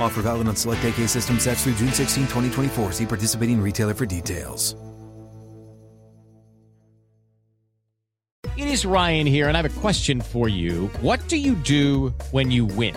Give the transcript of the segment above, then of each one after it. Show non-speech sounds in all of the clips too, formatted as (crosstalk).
Offer valid on select AK system sets through June 16, 2024. See participating retailer for details. It is Ryan here, and I have a question for you. What do you do when you win?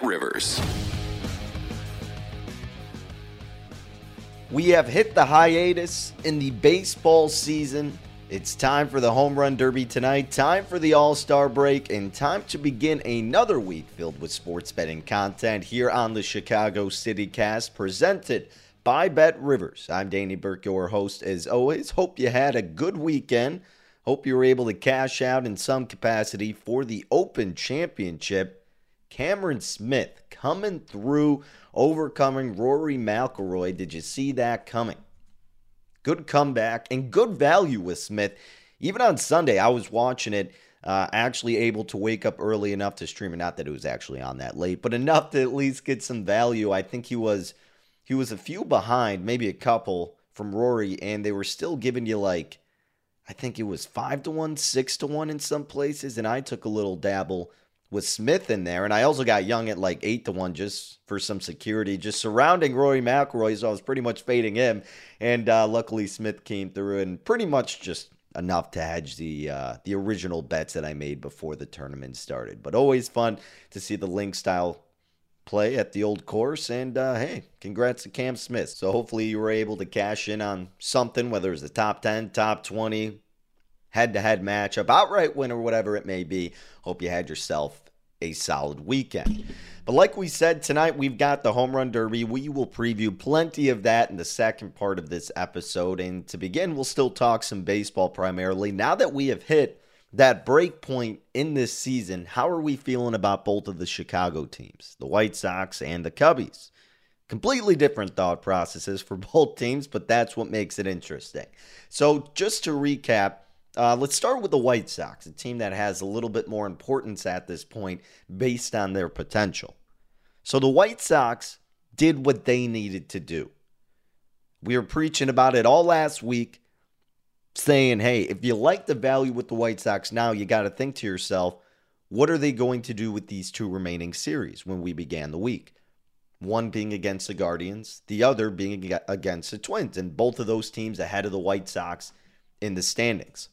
Rivers. We have hit the hiatus in the baseball season. It's time for the home run derby tonight, time for the All Star break, and time to begin another week filled with sports betting content here on the Chicago City Cast, presented by Bet Rivers. I'm Danny Burke, your host, as always. Hope you had a good weekend. Hope you were able to cash out in some capacity for the Open Championship. Cameron Smith coming through, overcoming Rory McIlroy. Did you see that coming? Good comeback and good value with Smith. Even on Sunday, I was watching it, uh, actually able to wake up early enough to stream it. Not that it was actually on that late, but enough to at least get some value. I think he was he was a few behind, maybe a couple from Rory, and they were still giving you like I think it was five to one, six to one in some places, and I took a little dabble with Smith in there, and I also got Young at like eight to one just for some security, just surrounding Rory McIlroy. So I was pretty much fading him, and uh, luckily Smith came through and pretty much just enough to hedge the uh, the original bets that I made before the tournament started. But always fun to see the link style play at the old course. And uh, hey, congrats to Cam Smith. So hopefully you were able to cash in on something, whether it's the top 10, top 20, head to head matchup, outright win, or whatever it may be. Hope you had yourself a solid weekend. But like we said, tonight we've got the Home Run Derby. We will preview plenty of that in the second part of this episode. And to begin, we'll still talk some baseball primarily. Now that we have hit that break point in this season, how are we feeling about both of the Chicago teams, the White Sox and the Cubbies? Completely different thought processes for (laughs) both teams, but that's what makes it interesting. So, just to recap, uh, let's start with the White Sox, a team that has a little bit more importance at this point based on their potential. So the White Sox did what they needed to do. We were preaching about it all last week, saying, hey, if you like the value with the White Sox now, you got to think to yourself, what are they going to do with these two remaining series when we began the week? One being against the Guardians, the other being against the Twins, and both of those teams ahead of the White Sox in the standings.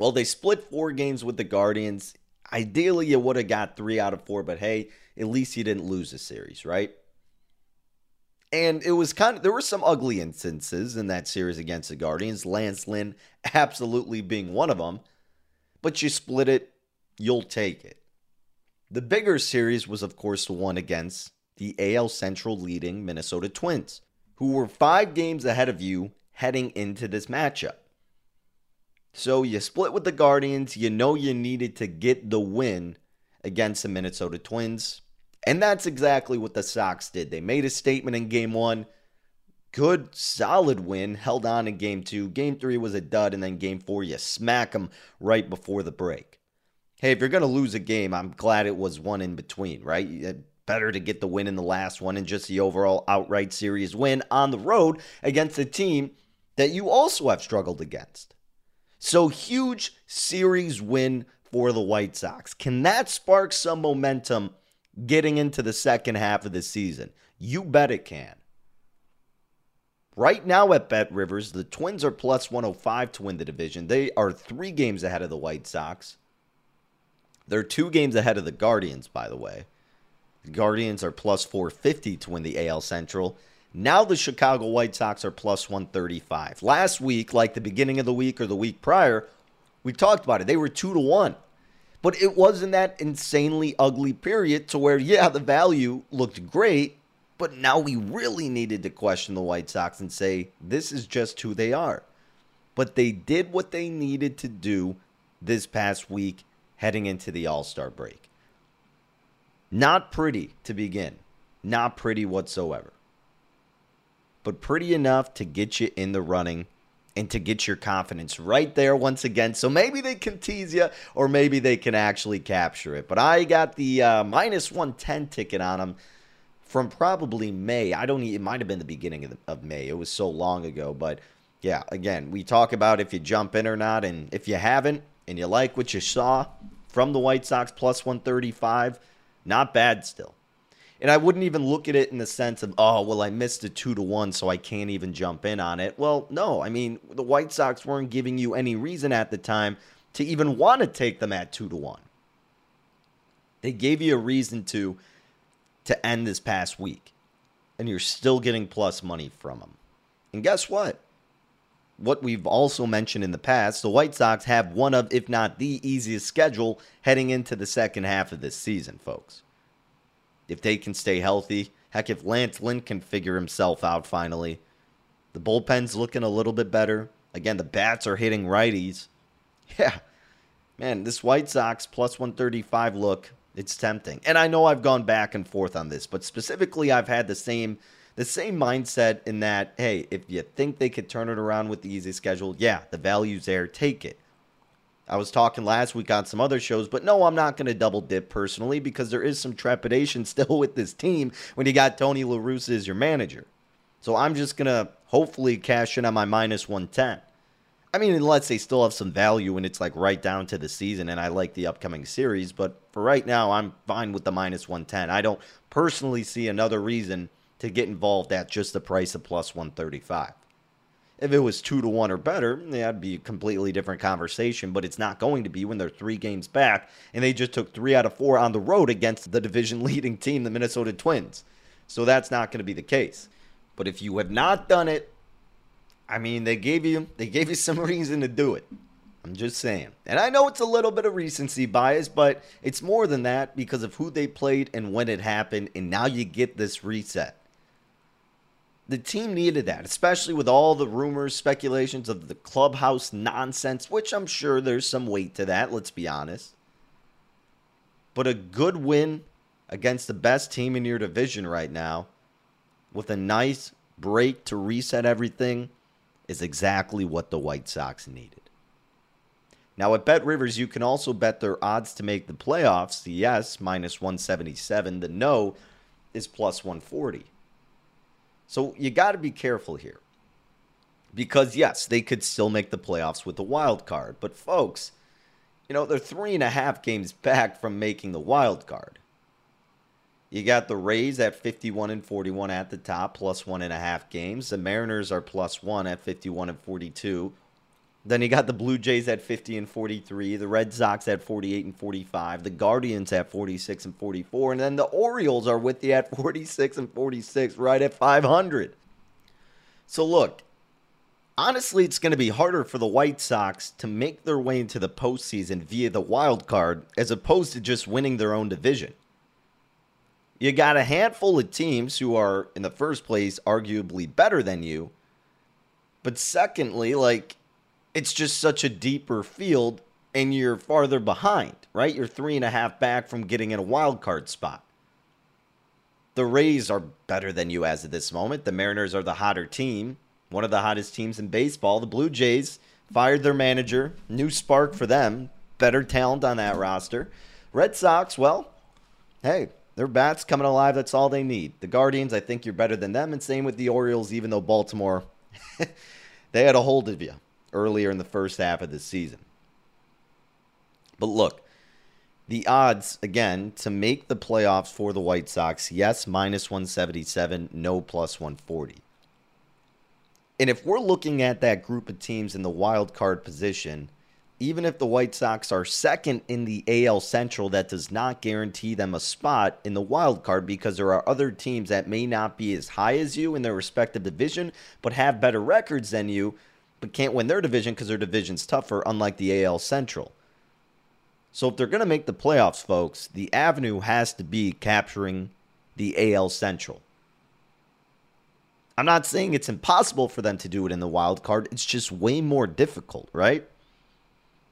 Well, they split four games with the Guardians. Ideally, you would have got three out of four, but hey, at least you didn't lose the series, right? And it was kind of, there were some ugly instances in that series against the Guardians, Lance Lynn absolutely being one of them. But you split it, you'll take it. The bigger series was, of course, the one against the AL Central leading Minnesota Twins who were five games ahead of you heading into this matchup. So you split with the Guardians. You know you needed to get the win against the Minnesota Twins. And that's exactly what the Sox did. They made a statement in game one. Good, solid win. Held on in game two. Game three was a dud. And then game four, you smack them right before the break. Hey, if you're going to lose a game, I'm glad it was one in between, right? Uh, better to get the win in the last one and just the overall outright series win on the road against a team that you also have struggled against. So, huge series win for the White Sox. Can that spark some momentum getting into the second half of the season? You bet it can. Right now at Bet Rivers, the Twins are plus 105 to win the division. They are three games ahead of the White Sox. They're two games ahead of the Guardians, by the way. The Guardians are plus 450 to win the AL Central. Now the Chicago White Sox are plus 135. Last week, like the beginning of the week or the week prior, we talked about it. They were 2 to 1. But it wasn't that insanely ugly period to where, yeah, the value looked great, but now we really needed to question the White Sox and say, this is just who they are. But they did what they needed to do this past week heading into the All Star break. Not pretty to begin, not pretty whatsoever but pretty enough to get you in the running and to get your confidence right there once again. So maybe they can tease you or maybe they can actually capture it. But I got the uh, minus 110 ticket on them from probably May. I don't it might have been the beginning of, the, of May. It was so long ago. But yeah, again, we talk about if you jump in or not. And if you haven't and you like what you saw from the White Sox plus 135, not bad still. And I wouldn't even look at it in the sense of, oh, well, I missed a two to one, so I can't even jump in on it. Well, no, I mean, the White Sox weren't giving you any reason at the time to even want to take them at two to one. They gave you a reason to to end this past week, and you're still getting plus money from them. And guess what? What we've also mentioned in the past, the White Sox have one of, if not the easiest schedule heading into the second half of this season, folks if they can stay healthy. Heck, if Lance Lynn can figure himself out finally. The bullpen's looking a little bit better. Again, the bats are hitting righties. (laughs) Yeah. Man, this White Sox plus 135 look, it's tempting. And I know I've gone back and forth on this, but specifically I've had the same the same mindset in that, hey, if you think they could turn it around with the easy schedule, yeah, the value's there, take it. I was talking last week on some other shows, but no, I'm not going to double dip personally because there is some trepidation (laughs) still with this team when you got Tony La Russa as your manager. So I'm just going to hopefully cash in on my minus 110. I mean, unless they still have some value and it's like right down to the season and I like the upcoming series, but for right now, I'm fine with the minus 110. I don't personally see another reason to get involved at just the price of plus 135. If it was two to one or better, that'd be a completely different conversation. But it's not going to be when they're three games back and they just took three out of four on the road against the division (laughs) leading team, the Minnesota Twins. So that's not going to be the case. But if you have not done it, I mean, they gave you they gave you some (laughs) reason to do it. I'm just saying. And I know it's a little bit of recency bias, but it's more than that because of who they played and when it happened. And now you get this reset the team needed that, especially with all the rumors, speculations of the clubhouse nonsense, which I'm sure there's some weight to that, let's be honest. But a good win against the best team in your division right now, with a nice break to reset everything, is exactly what the White Sox needed. Now at Bet Rivers, you can also bet their odds to make the playoffs. The yes, minus 177. The no is plus 140. So you got to be careful here. Because, yes, they could still make the playoffs with the wild card. But, folks, you know, they're three and a half games back from making the wild card. You got the Rays at 51 and 41 at the top, plus one and a half games. The Mariners are plus one at 51 and 42. Then you got the Blue Jays at 50 and 43, the Red Sox at 48 and 45, the Guardians at 46 and 44, and then the Orioles are with you at (laughs) 46 and 46, right at 500. So look, honestly, it's going to be harder for the White Sox to make their way into the postseason via the wild card as opposed to just winning their own division. You got a handful of teams who are, in the first place, arguably better than you. But secondly, like, it's just such a deeper field and you're farther behind, right? You're three and a half back from getting in a wild card spot. The Rays are better than you as of this moment. The Mariners are the hotter team, one of the hottest teams in baseball. The Blue Jays fired their manager, new spark for them, better talent on that roster. Red Sox, well, hey, their bats coming alive. That's all they need. The Guardians, I think you're better than them, and same with the Orioles. Even though Baltimore, (laughs) they had a hold of you earlier in the first half of the season. But look, the odds again to make the playoffs for the White Sox, yes, minus 177, no plus 140. And if we're looking at that group of teams in the wild card position, even if the White Sox are second in the AL Central, that does not guarantee them a spot in the wild card because there are other teams that may not be as high as you in their respective division, but have better records than you, but can't win their division because their division's tougher, unlike the AL Central. So if they're going to make the playoffs, folks, the avenue has to be capturing the AL Central. I'm not saying it's impossible for them to do it in the wild card. It's just way more difficult, right?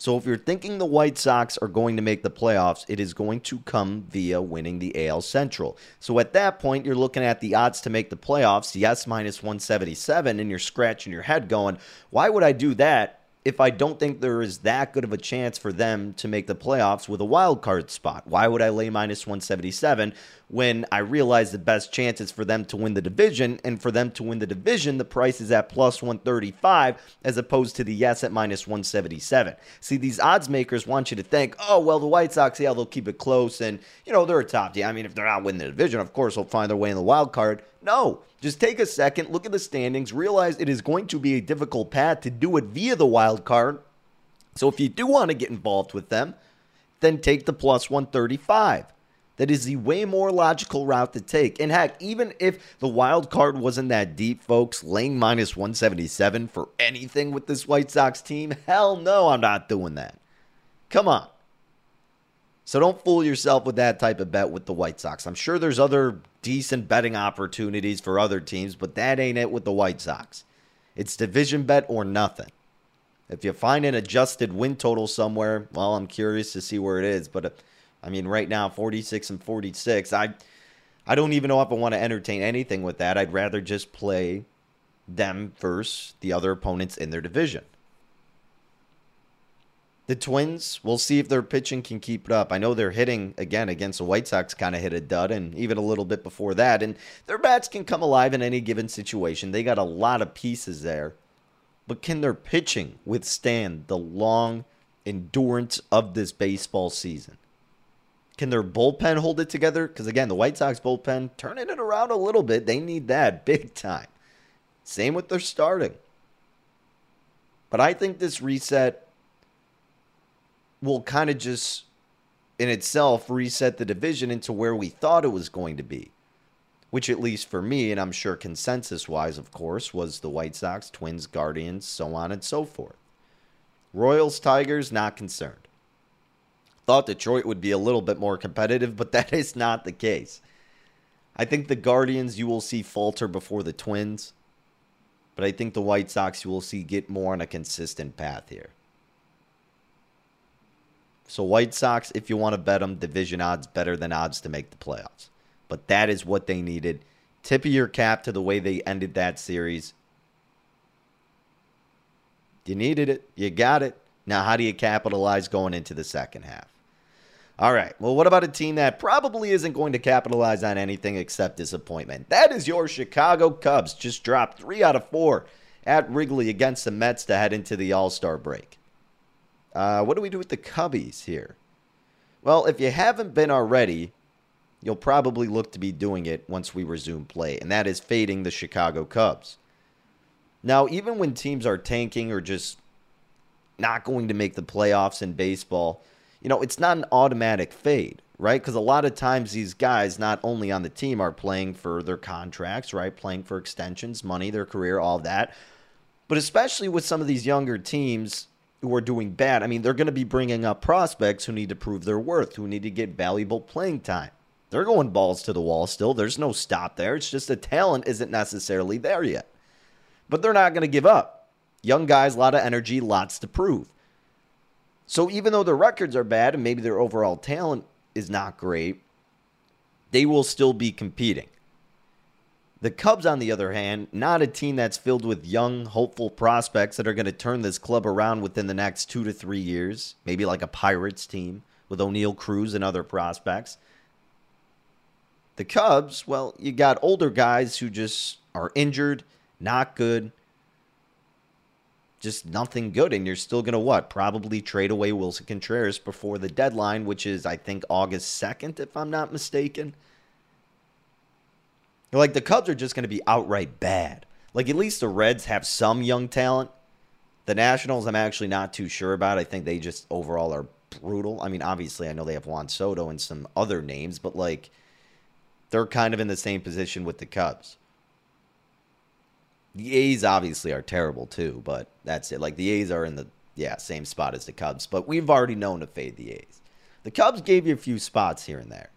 So if you're thinking the White Sox are going to make the playoffs, it is going to come via winning the AL Central. So at that point, you're looking at the odds to make the playoffs, yes, minus 177, and you're scratching your head going, why would I do that if I don't think there is that good of a chance for them to make the playoffs with a wild card spot? Why would I lay minus 177 when I realize the best chance is for them to win the division? And for them to win the division, the price is at plus 135 as opposed to the yes at minus 177. See, these odds makers want you to think, oh, well, the White Sox, yeah, they'll keep it close. And, you know, they're a top team. I mean, if they're not winning the division, of course, they'll find their way in the wild card. No, just take a second, look at the standings, realize it is going to be a difficult path to do it via the wild card. So if you do want to get involved with them, then take the plus 135. That is the way more logical route to take. And heck, even if the wild card wasn't that deep, folks, laying minus 177 for anything with this White Sox team, hell no, I'm not doing that. Come on. So don't fool yourself with that type of bet with the White Sox. I'm sure there's other decent betting opportunities for other teams, but that ain't it with the White Sox. It's division bet or nothing. If you find an adjusted win total somewhere, well, I'm curious to see where it is. But uh, I mean, right now, 46 and 46. I, I don't even know if I want to entertain anything with that. I'd rather just play them versus the other opponents in their division. The Twins, we'll see if their pitching can keep it up. I know they're hitting again against the White Sox, kind of hit a dud, and even a little bit before that. And their bats can come alive in any given situation. They got a lot of pieces there. But can their pitching withstand the long endurance of this baseball season? Can their bullpen hold it together? Because again, the White Sox bullpen turning it around a little bit. They need that (laughs) big time. Same with their starting. But I think this reset will kind of just in itself reset the division into where we thought it was going to be. Which, at least for me, and I'm sure consensus wise, of course, was the White Sox, Twins, Guardians, so on and so forth. Royals, Tigers, not concerned. Thought Detroit would be a little bit more competitive, but (laughs) that is not the case. I think the Guardians you will see falter before the Twins, but I think the White Sox you will see get more on a consistent path here. So White Sox, if you want to bet them, division odds better than odds to make the playoffs. But that is what they needed. Tip of your cap to the way they ended that series. You needed it. You got it. Now, how do you capitalize going into the second half? All right. Well, what about a team that probably isn't going to capitalize on anything except disappointment? That is your Chicago Cubs. Just dropped three out of four at Wrigley against the Mets to head into the All Star break. Uh, what do we do with the Cubbies here? Well, if you haven't been already, you'll probably look to be doing it once we resume play, and that is fading the Chicago Cubs. Now, even when teams are tanking or just not going to make the playoffs in baseball, you know, it's not an automatic fade, right? Because a lot of times these guys, not only on the team, are playing for their contracts, right? Playing for extensions, money, their career, all that. But especially with some of these younger teams, who are doing bad, I mean, they're going to be bringing up prospects who need to prove their worth, who need to get valuable playing time. They're going balls to the wall still. There's no stop there. It's just the talent isn't necessarily there yet. But they're not going to give up. Young guys, a lot of energy, lots to prove. So even though their records are bad and maybe their overall talent is not great, they will still be competing. The Cubs, on the other hand, not a team that's filled with young, hopeful prospects that are going to turn this club around within the next two to three years. Maybe like a Pirates team with Oneil Cruz and other prospects. The Cubs, well, you got older guys who just are injured, not good, just nothing good. And you're still going to what? Probably trade away Willson Contreras before the deadline, which is, I think, August 2nd, if I'm not mistaken. Like the Cubs are just going to be outright bad. Like at least the Reds have some young talent. The Nationals, I'm actually not too sure about. I think they just overall are brutal. I mean, obviously, I know they have Juan Soto and some other names, but like they're kind of in the same position with the Cubs. The A's obviously are terrible too, but that's it. Like the A's are in the yeah same spot as the Cubs, but we've already known to fade the A's. The Cubs gave you a few spots here and there,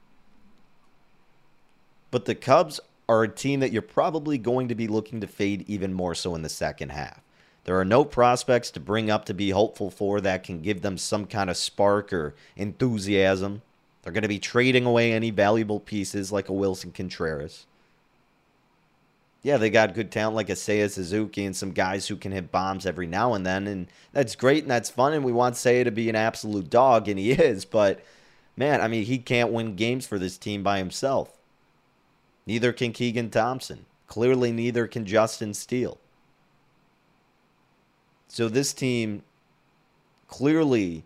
but the Cubs are a team that you're probably going to be looking to fade even more so in the second half. There are no prospects to bring up to be hopeful for that can give them some kind of spark or enthusiasm. They're going to be trading away any valuable pieces like a Willson Contreras. Yeah, they got good talent like a Seiya Suzuki and some guys who can hit bombs every now and then, and that's great and that's fun. And we want Seiya to be an absolute dog, and he is. But man, I mean, he can't win games for this team by himself. Neither can Keegan Thompson. Clearly, neither can Justin Steele. So this team clearly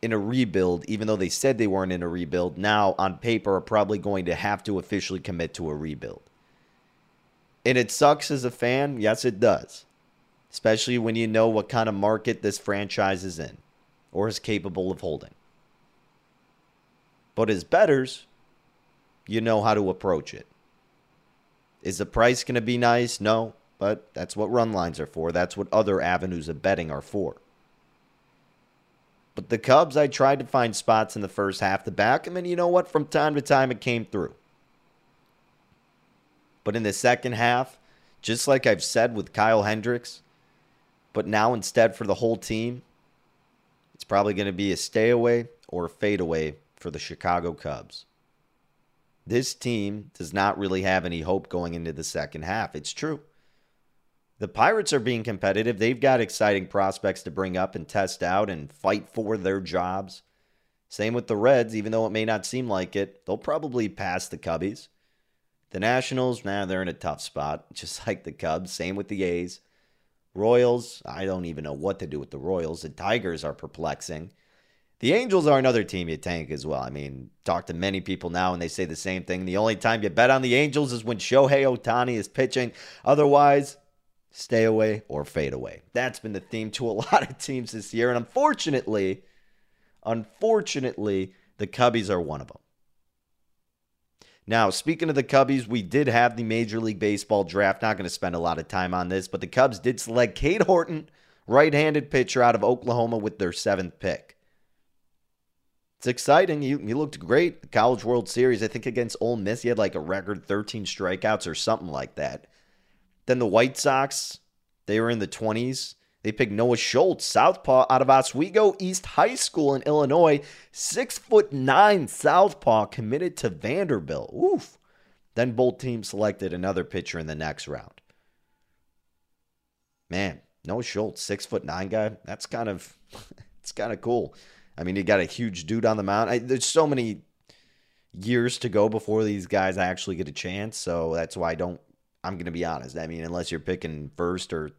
in a rebuild, even though they said they weren't in a rebuild, now on paper are probably going to have to officially commit to a rebuild. And it sucks as a fan. Yes, it does. Especially when you know what kind of market this franchise is in or is capable of holding. But as betters, you know how to approach it. Is the price going to be nice? No, but that's what run lines are for. That's what other avenues of betting are for. But the Cubs, I tried to find spots in the first half to back them, and you know what? From time to time, it came through. But in the second half, just like I've said with Kyle Hendricks, but now instead for the whole team, it's probably going to be a stay away or a fade away for the Chicago Cubs. This team does not really have any hope going into the second half. It's true. The Pirates are being competitive. They've got exciting prospects to bring up and test out and fight for their jobs. Same with the Reds, even though it may not seem like it, they'll probably pass the Cubbies. The Nationals, nah, they're in a tough spot, (laughs) just like the Cubs. Same with the A's. Royals, I don't even know what to do with the Royals. The Tigers are perplexing. The Angels are another team you tank as well. I mean, talk to many people now and they say the same thing. The only time you bet on the Angels is when Shohei Ohtani is pitching. Otherwise, stay away or fade away. That's been the theme to a (laughs) lot of teams this year. And unfortunately, unfortunately, the Cubbies are one of them. Now, speaking of the Cubbies, we did have the Major League Baseball draft. Not going to spend a lot of time on this, but the Cubs did select Cade Horton, right handed pitcher out of Oklahoma, with their seventh pick. It's exciting. He, he looked great. College World Series, I think against Ole Miss, he had like a record 13 strikeouts or something like that. Then the White Sox, they were in the 20s. They picked Noah Schultz, Southpaw, out of Oswego East High School in Illinois. Six foot nine Southpaw committed to Vanderbilt. Oof. Then both teams selected another pitcher in the next round. Man, Noah Schultz, six foot nine guy. That's kind of, (laughs) it's kind of cool. I mean, you got a huge dude on the mound. I, there's so many years to go before these guys actually get a chance. So that's why I don't. I'm going to be honest. I mean, unless you're picking first or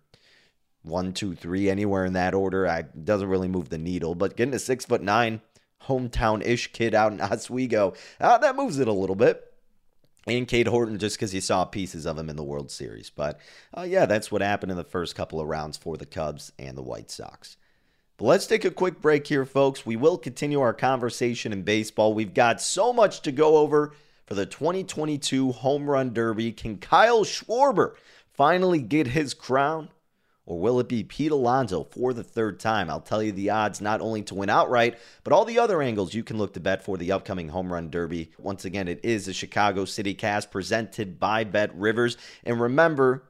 one, two, three, anywhere in that order, I doesn't really move the needle. But getting a six foot nine hometown ish kid out in (laughs) Oswego, uh, that moves it a little bit. And Cade Horton, just because you saw pieces of him in the World Series. But uh, yeah, that's what happened in the first couple of rounds for the Cubs and the White Sox. But let's take a quick break here, folks. We will continue our conversation in baseball. We've got so much to go over for the 2022 Home Run Derby. Can Kyle Schwarber finally get his crown? Or will it be Pete Alonso for the third time? I'll tell you the odds not only to win outright, but all the other angles you can look to bet for the upcoming Home Run Derby. Once again, it is a Chicago City cast presented by Bet Rivers. And remember,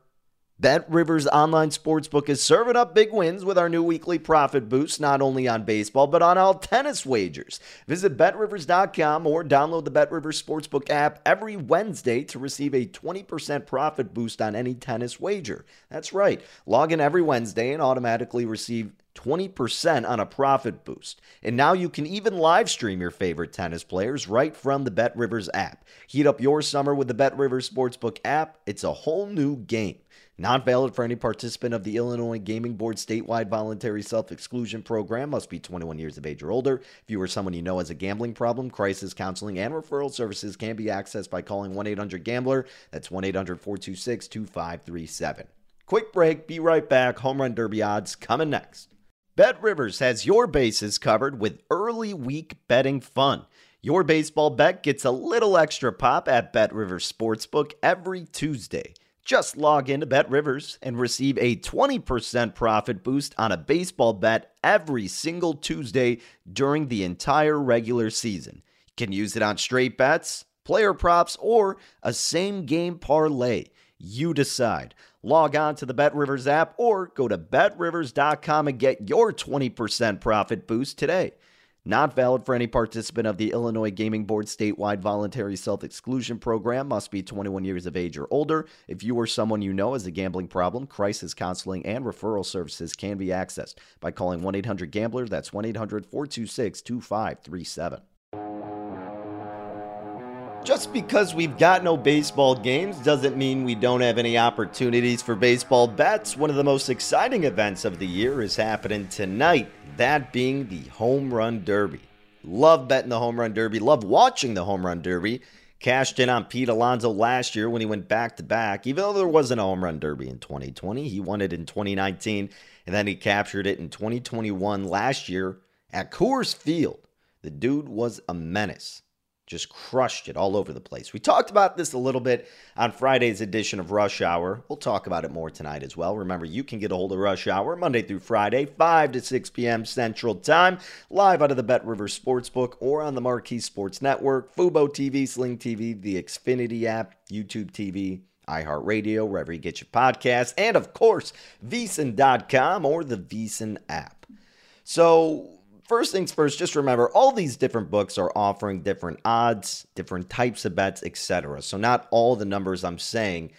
Bet Rivers Online Sportsbook is serving up big wins with our new weekly profit boost, not only on baseball, but on all tennis wagers. Visit betrivers.com or download the Bet Rivers Sportsbook app every Wednesday to receive a 20% profit boost on any tennis wager. That's right. Log in every Wednesday and automatically receive 20% on a profit boost. And now you can even live stream your favorite tennis players right from the Bet Rivers app. Heat up your summer with the Bet Rivers Sportsbook app. It's a whole new game. Not valid for any participant of the Illinois Gaming Board statewide voluntary self exclusion program. Must be 21 years of age or older. If you or someone you know has a gambling problem, crisis counseling and referral services can be accessed by calling 1 800 Gambler. That's 1 800 426 2537. Quick break. Be right back. Home Run Derby odds coming next. Bet Rivers has your bases covered with early week betting fun. Your baseball bet gets a little extra pop at Bet Rivers Sportsbook every Tuesday. Just log into Bet Rivers and receive a 20% profit boost on a baseball bet every single Tuesday during the entire regular season. You can use it on straight bets, player props, or a same game parlay. You decide. Log on to the Bet Rivers app or go to betrivers.com and get your 20% profit boost today. Not valid for any participant of the Illinois Gaming Board statewide voluntary self exclusion program. Must be 21 years of age or older. If you or someone you know has a gambling problem, crisis counseling and referral services can be accessed by calling 1 800 Gambler. That's 1 800 426 2537. Just because we've got no baseball games doesn't mean we don't have any opportunities for baseball bets. One of the most exciting events of the year is happening tonight, that being the Home Run Derby. Love betting the Home Run Derby, love watching the Home Run Derby. Cashed in on Pete Alonso last year when he went back to back. Even though there wasn't a Home Run Derby in 2020, he won it in 2019, and then he captured it in 2021 last year at Coors Field. The dude was a menace just crushed it all over the place. We talked about this a little bit on Friday's edition of Rush Hour. We'll talk about it more tonight as well. Remember, you can get a hold of Rush Hour Monday through Friday, 5 to 6 p.m. Central Time, live out of the Bet River Sportsbook or on the Marquee Sports Network, Fubo TV, Sling TV, the Xfinity app, YouTube TV, iHeartRadio, wherever you get your podcasts, and of course, VSiN.com or the VSiN app. So, First things first, just remember all these different books are offering different odds, different types of bets, etc. So not all the numbers I'm saying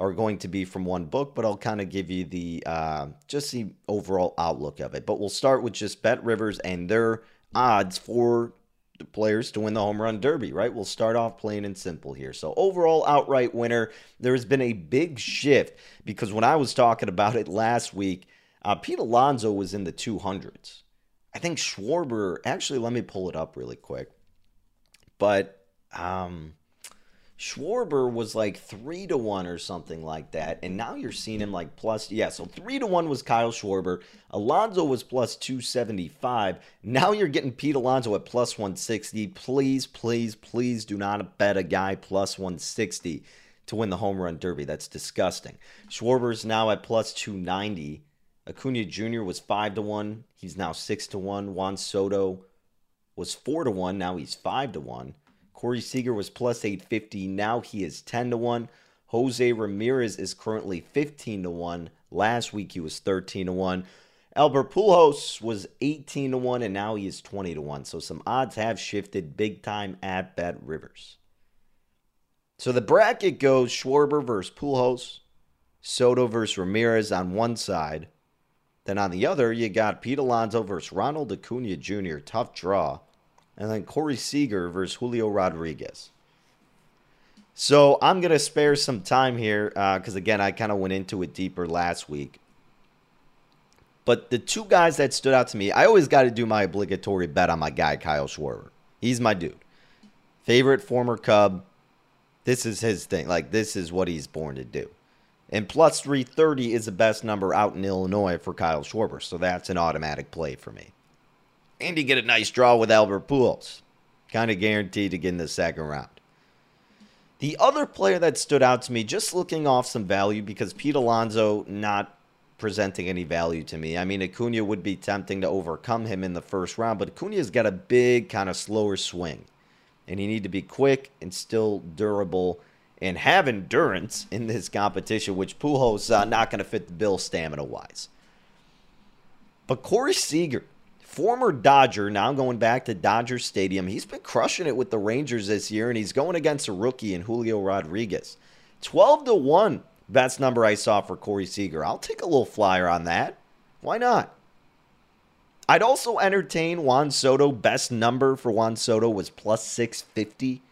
are going to be from one book, but I'll kind of give you the uh, just the overall outlook of it. But we'll start with just Bet Rivers and their odds for the players to win the home run derby, right? We'll start off plain and simple here. So, overall outright winner, there has been a big shift because when I was talking about it last week, uh, Pete Alonso was in the 200s. I think Schwarber, actually, let me pull it up really quick. But um, Schwarber was like three to one or something like that. And now you're seeing him like plus, yeah, so three to one was Kyle Schwarber. Alonso was plus 275. Now you're getting Pete Alonso at plus 160. Please, please, please do not bet a guy plus 160 to win the home run derby. That's disgusting. Schwarber's now at plus 290. Acuna Jr. was five to one. He's now six to one. Juan Soto was four to one. Now he's five to one. Corey Seager was plus eight fifty. Now he is ten to one. Jose Ramirez is currently fifteen to one. Last week he was thirteen to one. Albert Pujols was 18 to 1 and now he is 20 to 1. So some odds have shifted big time at Bet Rivers. So the bracket goes Schwarber versus Pujols, Soto versus Ramirez on one side, then on the other, you got Pete Alonso versus Ronald Acuna Jr., tough draw. And then Corey Seager versus Julio Rodriguez. So I'm going to spare some time here because, uh, again, I kind of went into it deeper last week. But the two guys that stood out to me, I always got to do my obligatory bet on my guy, Kyle Schwarber. He's my dude. Favorite former Cub. This is his thing. Like, this is what he's born to do. And plus 330 is the best number out in Illinois for Kyle Schwarber, so that's an automatic play for me. And you get a nice draw with Albert Pujols. Kind of guaranteed to get in the second round. The other player that stood out to me, just looking off some value, because Pete Alonso, not presenting any value to me. I mean, Acuna would be tempting to overcome him in the first round, but Acuna's got a big, kind of slower swing. And you need to be quick and still durable and have endurance in this competition, which Pujols uh, not going to fit the bill stamina wise. But Corey Seager, former Dodger, now going back to Dodger Stadium, he's been crushing it with the Rangers this year, and he's going against a rookie in Julio Rodriguez. 12 to 1 best number I saw for Corey Seager. I'll take a little flyer on that. Why not? I'd also entertain Juan Soto. Best number for Juan Soto was plus 650.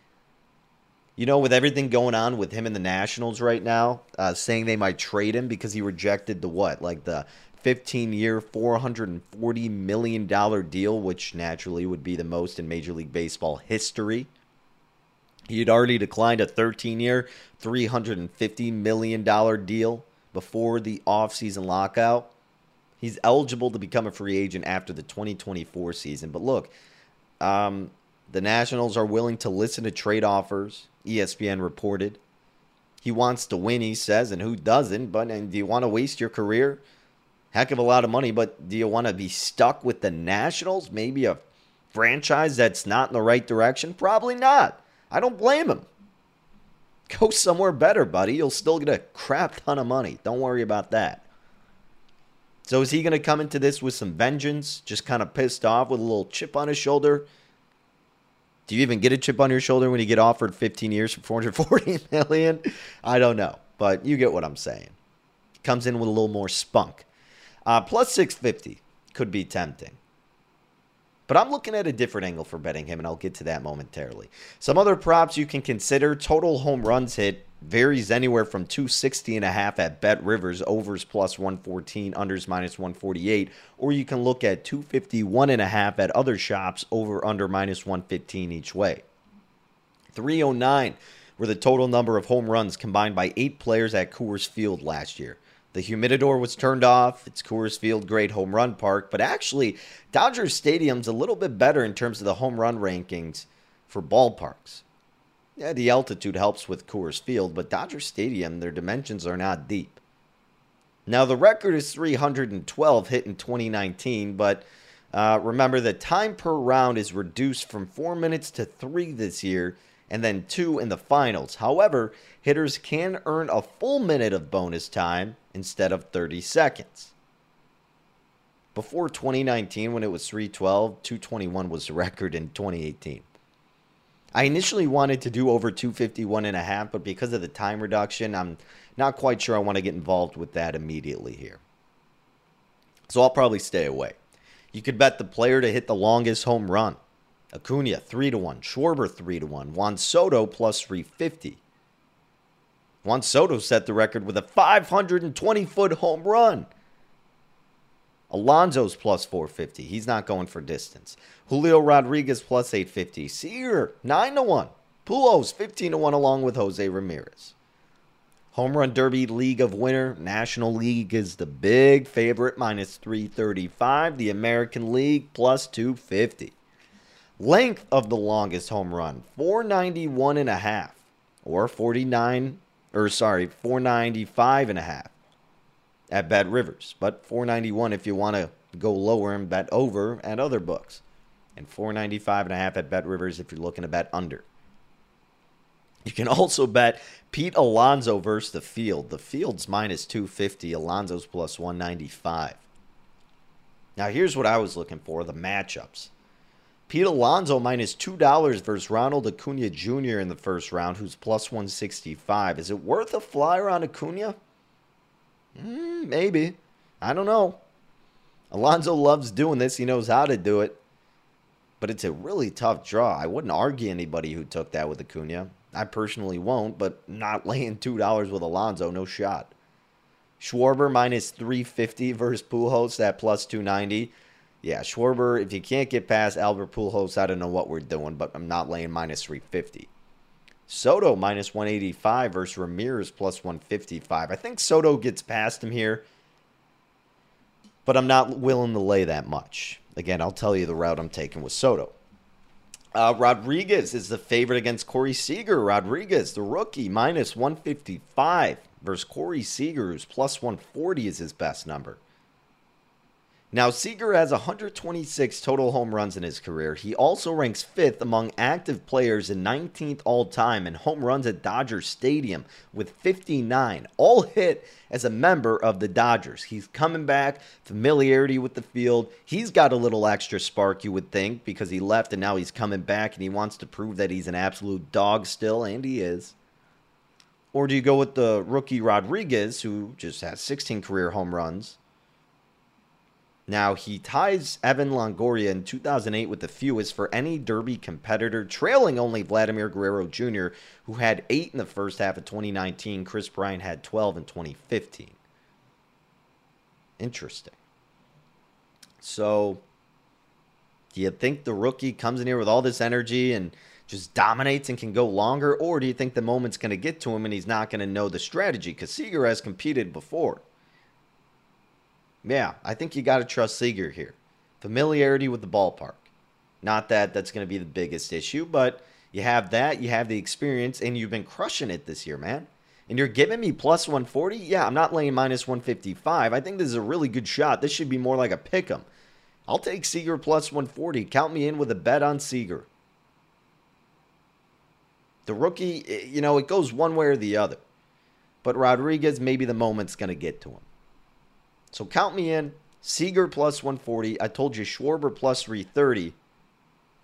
You know, with everything going on with him and the Nationals right now, uh, saying they might trade him because he rejected the what? Like the 15 year, $440 million deal, which naturally would be the most in Major League Baseball history. He had already declined a 13 year, $350 million deal before the offseason lockout. He's eligible to become a free agent after the 2024 season. But look, um, the Nationals are willing to listen to trade offers, ESPN reported. He wants to win, he says, and who doesn't? But and do you want to waste your career? Heck of a lot of money, but do you want to be stuck with the Nationals? Maybe a franchise that's not in the right direction? Probably not. I don't blame him. Go (laughs) somewhere better, buddy. You'll still get a crap ton of money. Don't worry about that. So is he going to come into this with some vengeance, just kind of pissed off with a little chip on his shoulder? Do you even get a chip on your shoulder when you get offered 15 years for 440 (laughs) million? I don't know, but you get what I'm saying. Comes in with a little more spunk. Uh, plus 650 could be tempting. But I'm looking at a different angle for betting him, and I'll get to that momentarily. Some other props you can consider total home runs hit varies anywhere from 260 and a half at Bet Rivers, overs plus 114, unders minus 148, or you can look at 251 and a half at other shops, over under minus 115 each way. 309 were the total number of home runs combined by eight players at Coors Field last year. The humidor was turned off. It's Coors Field, great home run park. But actually, Dodger Stadium's a little bit better in terms of the home run rankings for ballparks. Yeah, the altitude helps with Coors Field, but Dodger Stadium, their dimensions are not deep. Now, the record is 312 hit in 2019, but uh, remember the time per round is reduced from four minutes to three this year and then two in the finals. However, hitters can earn a full minute of bonus time instead of 30 seconds. Before 2019, when it was 312, 221 was the record in 2018. I initially wanted to do over 251 and a half, but because of the time reduction, I'm not quite sure I want to get involved with that immediately here. So I'll probably stay away. You could bet the player to hit the longest home run. Acuna 3 to 1, Schwarber 3 to 1, Juan Soto plus 350. Juan Soto set the record with a 520 foot home run. Alonso's plus 450. He's not going for distance. Julio Rodriguez plus 850. Seager 9 to 1. Pujols 15 to 1 along with Jose Ramirez. Home Run Derby League of Winter. National League is the big favorite minus 335. The American League plus 250. Length of the longest home run 491 and a half or 49 or sorry, 495 and a half at Bet Rivers, but 491 if you want to go lower and bet over at other books. And 495 and a half at Bet Rivers if you're looking to bet under. You can also bet Pete Alonso versus the field. The field's minus 250, Alonso's plus 195. Now, here's what I was looking for the matchups. Pete Alonso minus $2 versus Ronald Acuna Jr. in the first round, who's plus 165. Is it worth a flyer on Acuna? Mm, maybe. I don't know. Alonso loves doing this. He knows how to do it. But it's a really tough draw. I wouldn't argue anybody who took that with Acuna. I personally won't, but not laying $2 with Alonso, no shot. Schwarber minus 350 versus Pujols at plus 290 yeah, Schwarber, if you can't get past Albert Pujols, I don't know what we're doing, but I'm not laying minus 350. Soto minus 185 versus Ramirez plus 155. I think Soto gets past him here, but I'm not willing to lay that much. Again, I'll tell you the route I'm taking with Soto. Uh, Rodriguez is the favorite against Corey Seager. Rodriguez, the rookie, minus 155 versus Corey Seager, who's plus 140 is his best number. Now, Seager has 126 total home runs in his career. He also ranks fifth among active players and 19th all time in home runs at Dodger Stadium with 59, all hit as a member of the Dodgers. He's coming back, familiarity with the field. He's got a little extra spark, you would think, because he left and now he's coming back and he wants to prove that he's an absolute dog still, and he is. Or do you go with the rookie Rodriguez, who just has 16 career home runs? Now, he ties Evan Longoria in 2008 with the fewest for any Derby competitor, trailing only Vladimir Guerrero Jr., who had eight in the first half of 2019. Kris Bryant had 12 in 2015. Interesting. So, do you think the rookie comes in here with all this energy and just dominates and can go longer? Or do you think the moment's going to get to him and he's not going to know the strategy? Because Seager has competed before. Yeah, I think you got to trust Seager here. Familiarity with the ballpark. Not that that's going to be the biggest issue, but you have that, you have the experience, and you've been crushing it this year, man. And you're giving me plus 140? Yeah, I'm not laying minus 155. I think this is a really good shot. This should be more like a pick 'em. I'll take Seager plus 140. Count me in with a bet on Seager. The rookie, eh, you know, it goes one way or the other. But Rodriguez, maybe the moment's going to get to him. So count me in. Seager plus 140. I told you Schwarber plus 330.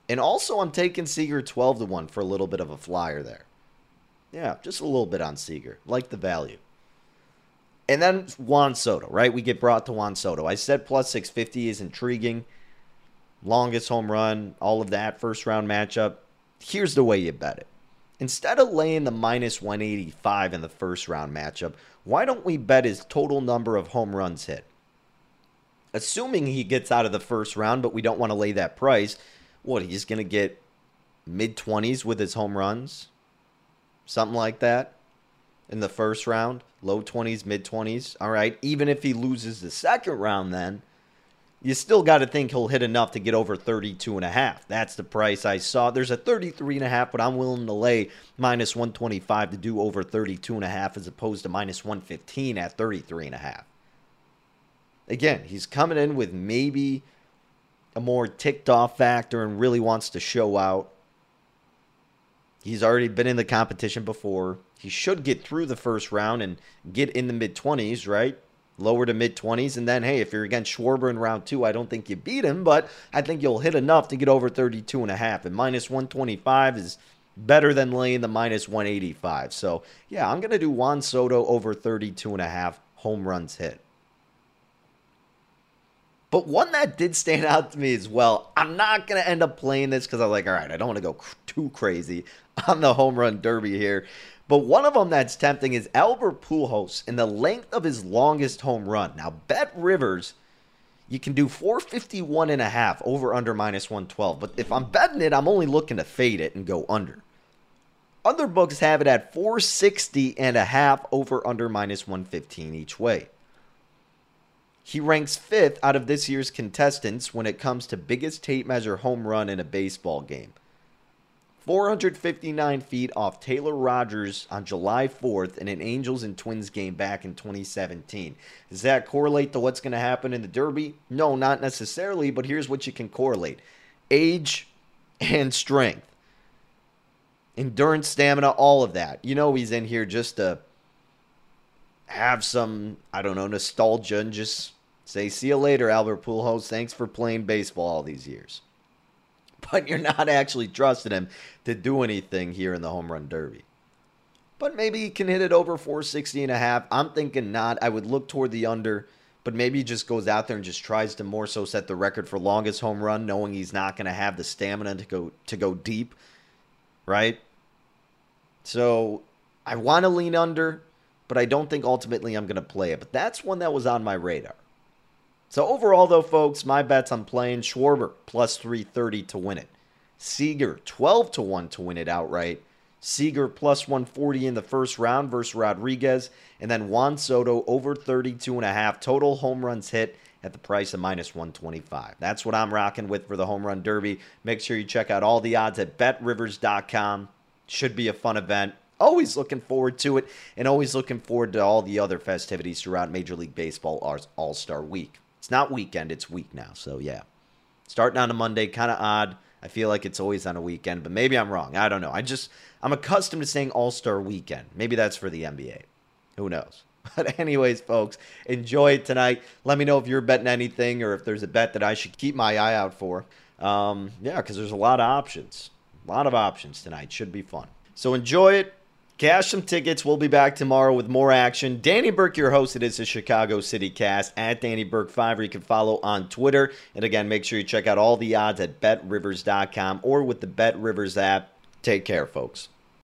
And also, I'm taking Seager 12 to 1 for a little bit of a flyer there. Yeah, just a little bit on Seager. Like the value. And then Juan Soto, right? We get brought to Juan Soto. I said plus 650 is intriguing. Longest home run, all of that, first round matchup. Here's the way you bet it. Instead of laying the minus 185 in the first round matchup, why don't we bet his total number of home runs hit? Assuming he gets out of the first round, but we don't want to lay that price, what, he's going to get mid 20s with his home runs? Something like that in the first round, low 20s, mid 20s. All right, even if he loses the second round, then you still got to think he'll hit enough to get over 32 and a half. That's the price I saw. There's a 33 and a half, but I'm willing to lay minus 125 to do over 32 and a half as opposed to minus 115 at 33 and a half. Again, he's coming in with maybe a more ticked off factor and really wants to show out. He's already been in the competition before. He should get through the first round and get in the mid 20s, right? Lower to mid 20s. And then, hey, if you're against Schwarber in round two, I don't think you beat him, but I think you'll hit enough to get over 32 and a half. And minus 125 is better than laying the minus 185. So, yeah, I'm going to do Juan Soto over 32 and a half home runs hit. But one that did stand out to me as well, I'm not going to end up playing this because I'm like, all right, I don't want to go too crazy on the home run derby here. But one of them that's tempting is Albert Pujols in the length of his longest home run. Now, Bet Rivers, you can do 451 and a half over under minus 112. But if I'm betting it, I'm only looking to fade it and go under. Other books have it at 460 and a half over under minus 115 each way. He ranks fifth out of this year's contestants when it comes to biggest tape measure home run in a baseball game. 459 feet off Taylor Rogers on July 4th in an Angels and Twins game back in 2017. Does that correlate to what's going to happen in the Derby? No, not necessarily, but here's what you can correlate age and strength, endurance, stamina, all of that. You know, he's in here just to have some, I don't know, nostalgia and just say, see you later, Albert Pujols. Thanks for playing baseball all these years but (laughs) you're not actually trusting him to do anything here in the home run derby. But maybe he can hit it over 460 and a half. I'm thinking not. I would look toward the under, but maybe he just goes out there and just tries to more so set the record for longest home run, knowing he's not going to have the stamina to go to go deep, right? So I want to lean under, but I don't think ultimately I'm going to play it. But that's one that was on my radar. So overall, though, folks, my bets I'm playing Schwarber plus 330 to win it. Seager 12 to 1 to win it outright. Seager plus 140 in the first round versus Rodriguez. And then Juan Soto over 32 and a half total home runs hit at the price of minus 125. That's what I'm rocking with for the home run derby. Make sure you check out all the odds at betrivers.com. Should be a fun event. always looking forward to it and always looking forward to all the other festivities throughout Major League Baseball All Star Week. It's not weekend, it's week now. So, yeah. Starting on a Monday, kind of odd. I feel like it's always on a weekend, but maybe I'm wrong. I don't know. I just, I'm accustomed to saying All Star Weekend. Maybe that's for the NBA. Who knows? (laughs) But, anyways, folks, enjoy it tonight. Let me know if you're betting anything or if there's a bet that I should keep my eye out for. Um, yeah, because there's a lot of options. A lot of options tonight. Should be fun. So enjoy it. Cash some tickets. We'll be back tomorrow with more action. Danny Burke, your host. It is the Chicago City Cast at Danny Burke 5, or you can follow on Twitter. And again, make sure you check out all the odds at betrivers.com or with the Bet Rivers app. Take care, folks.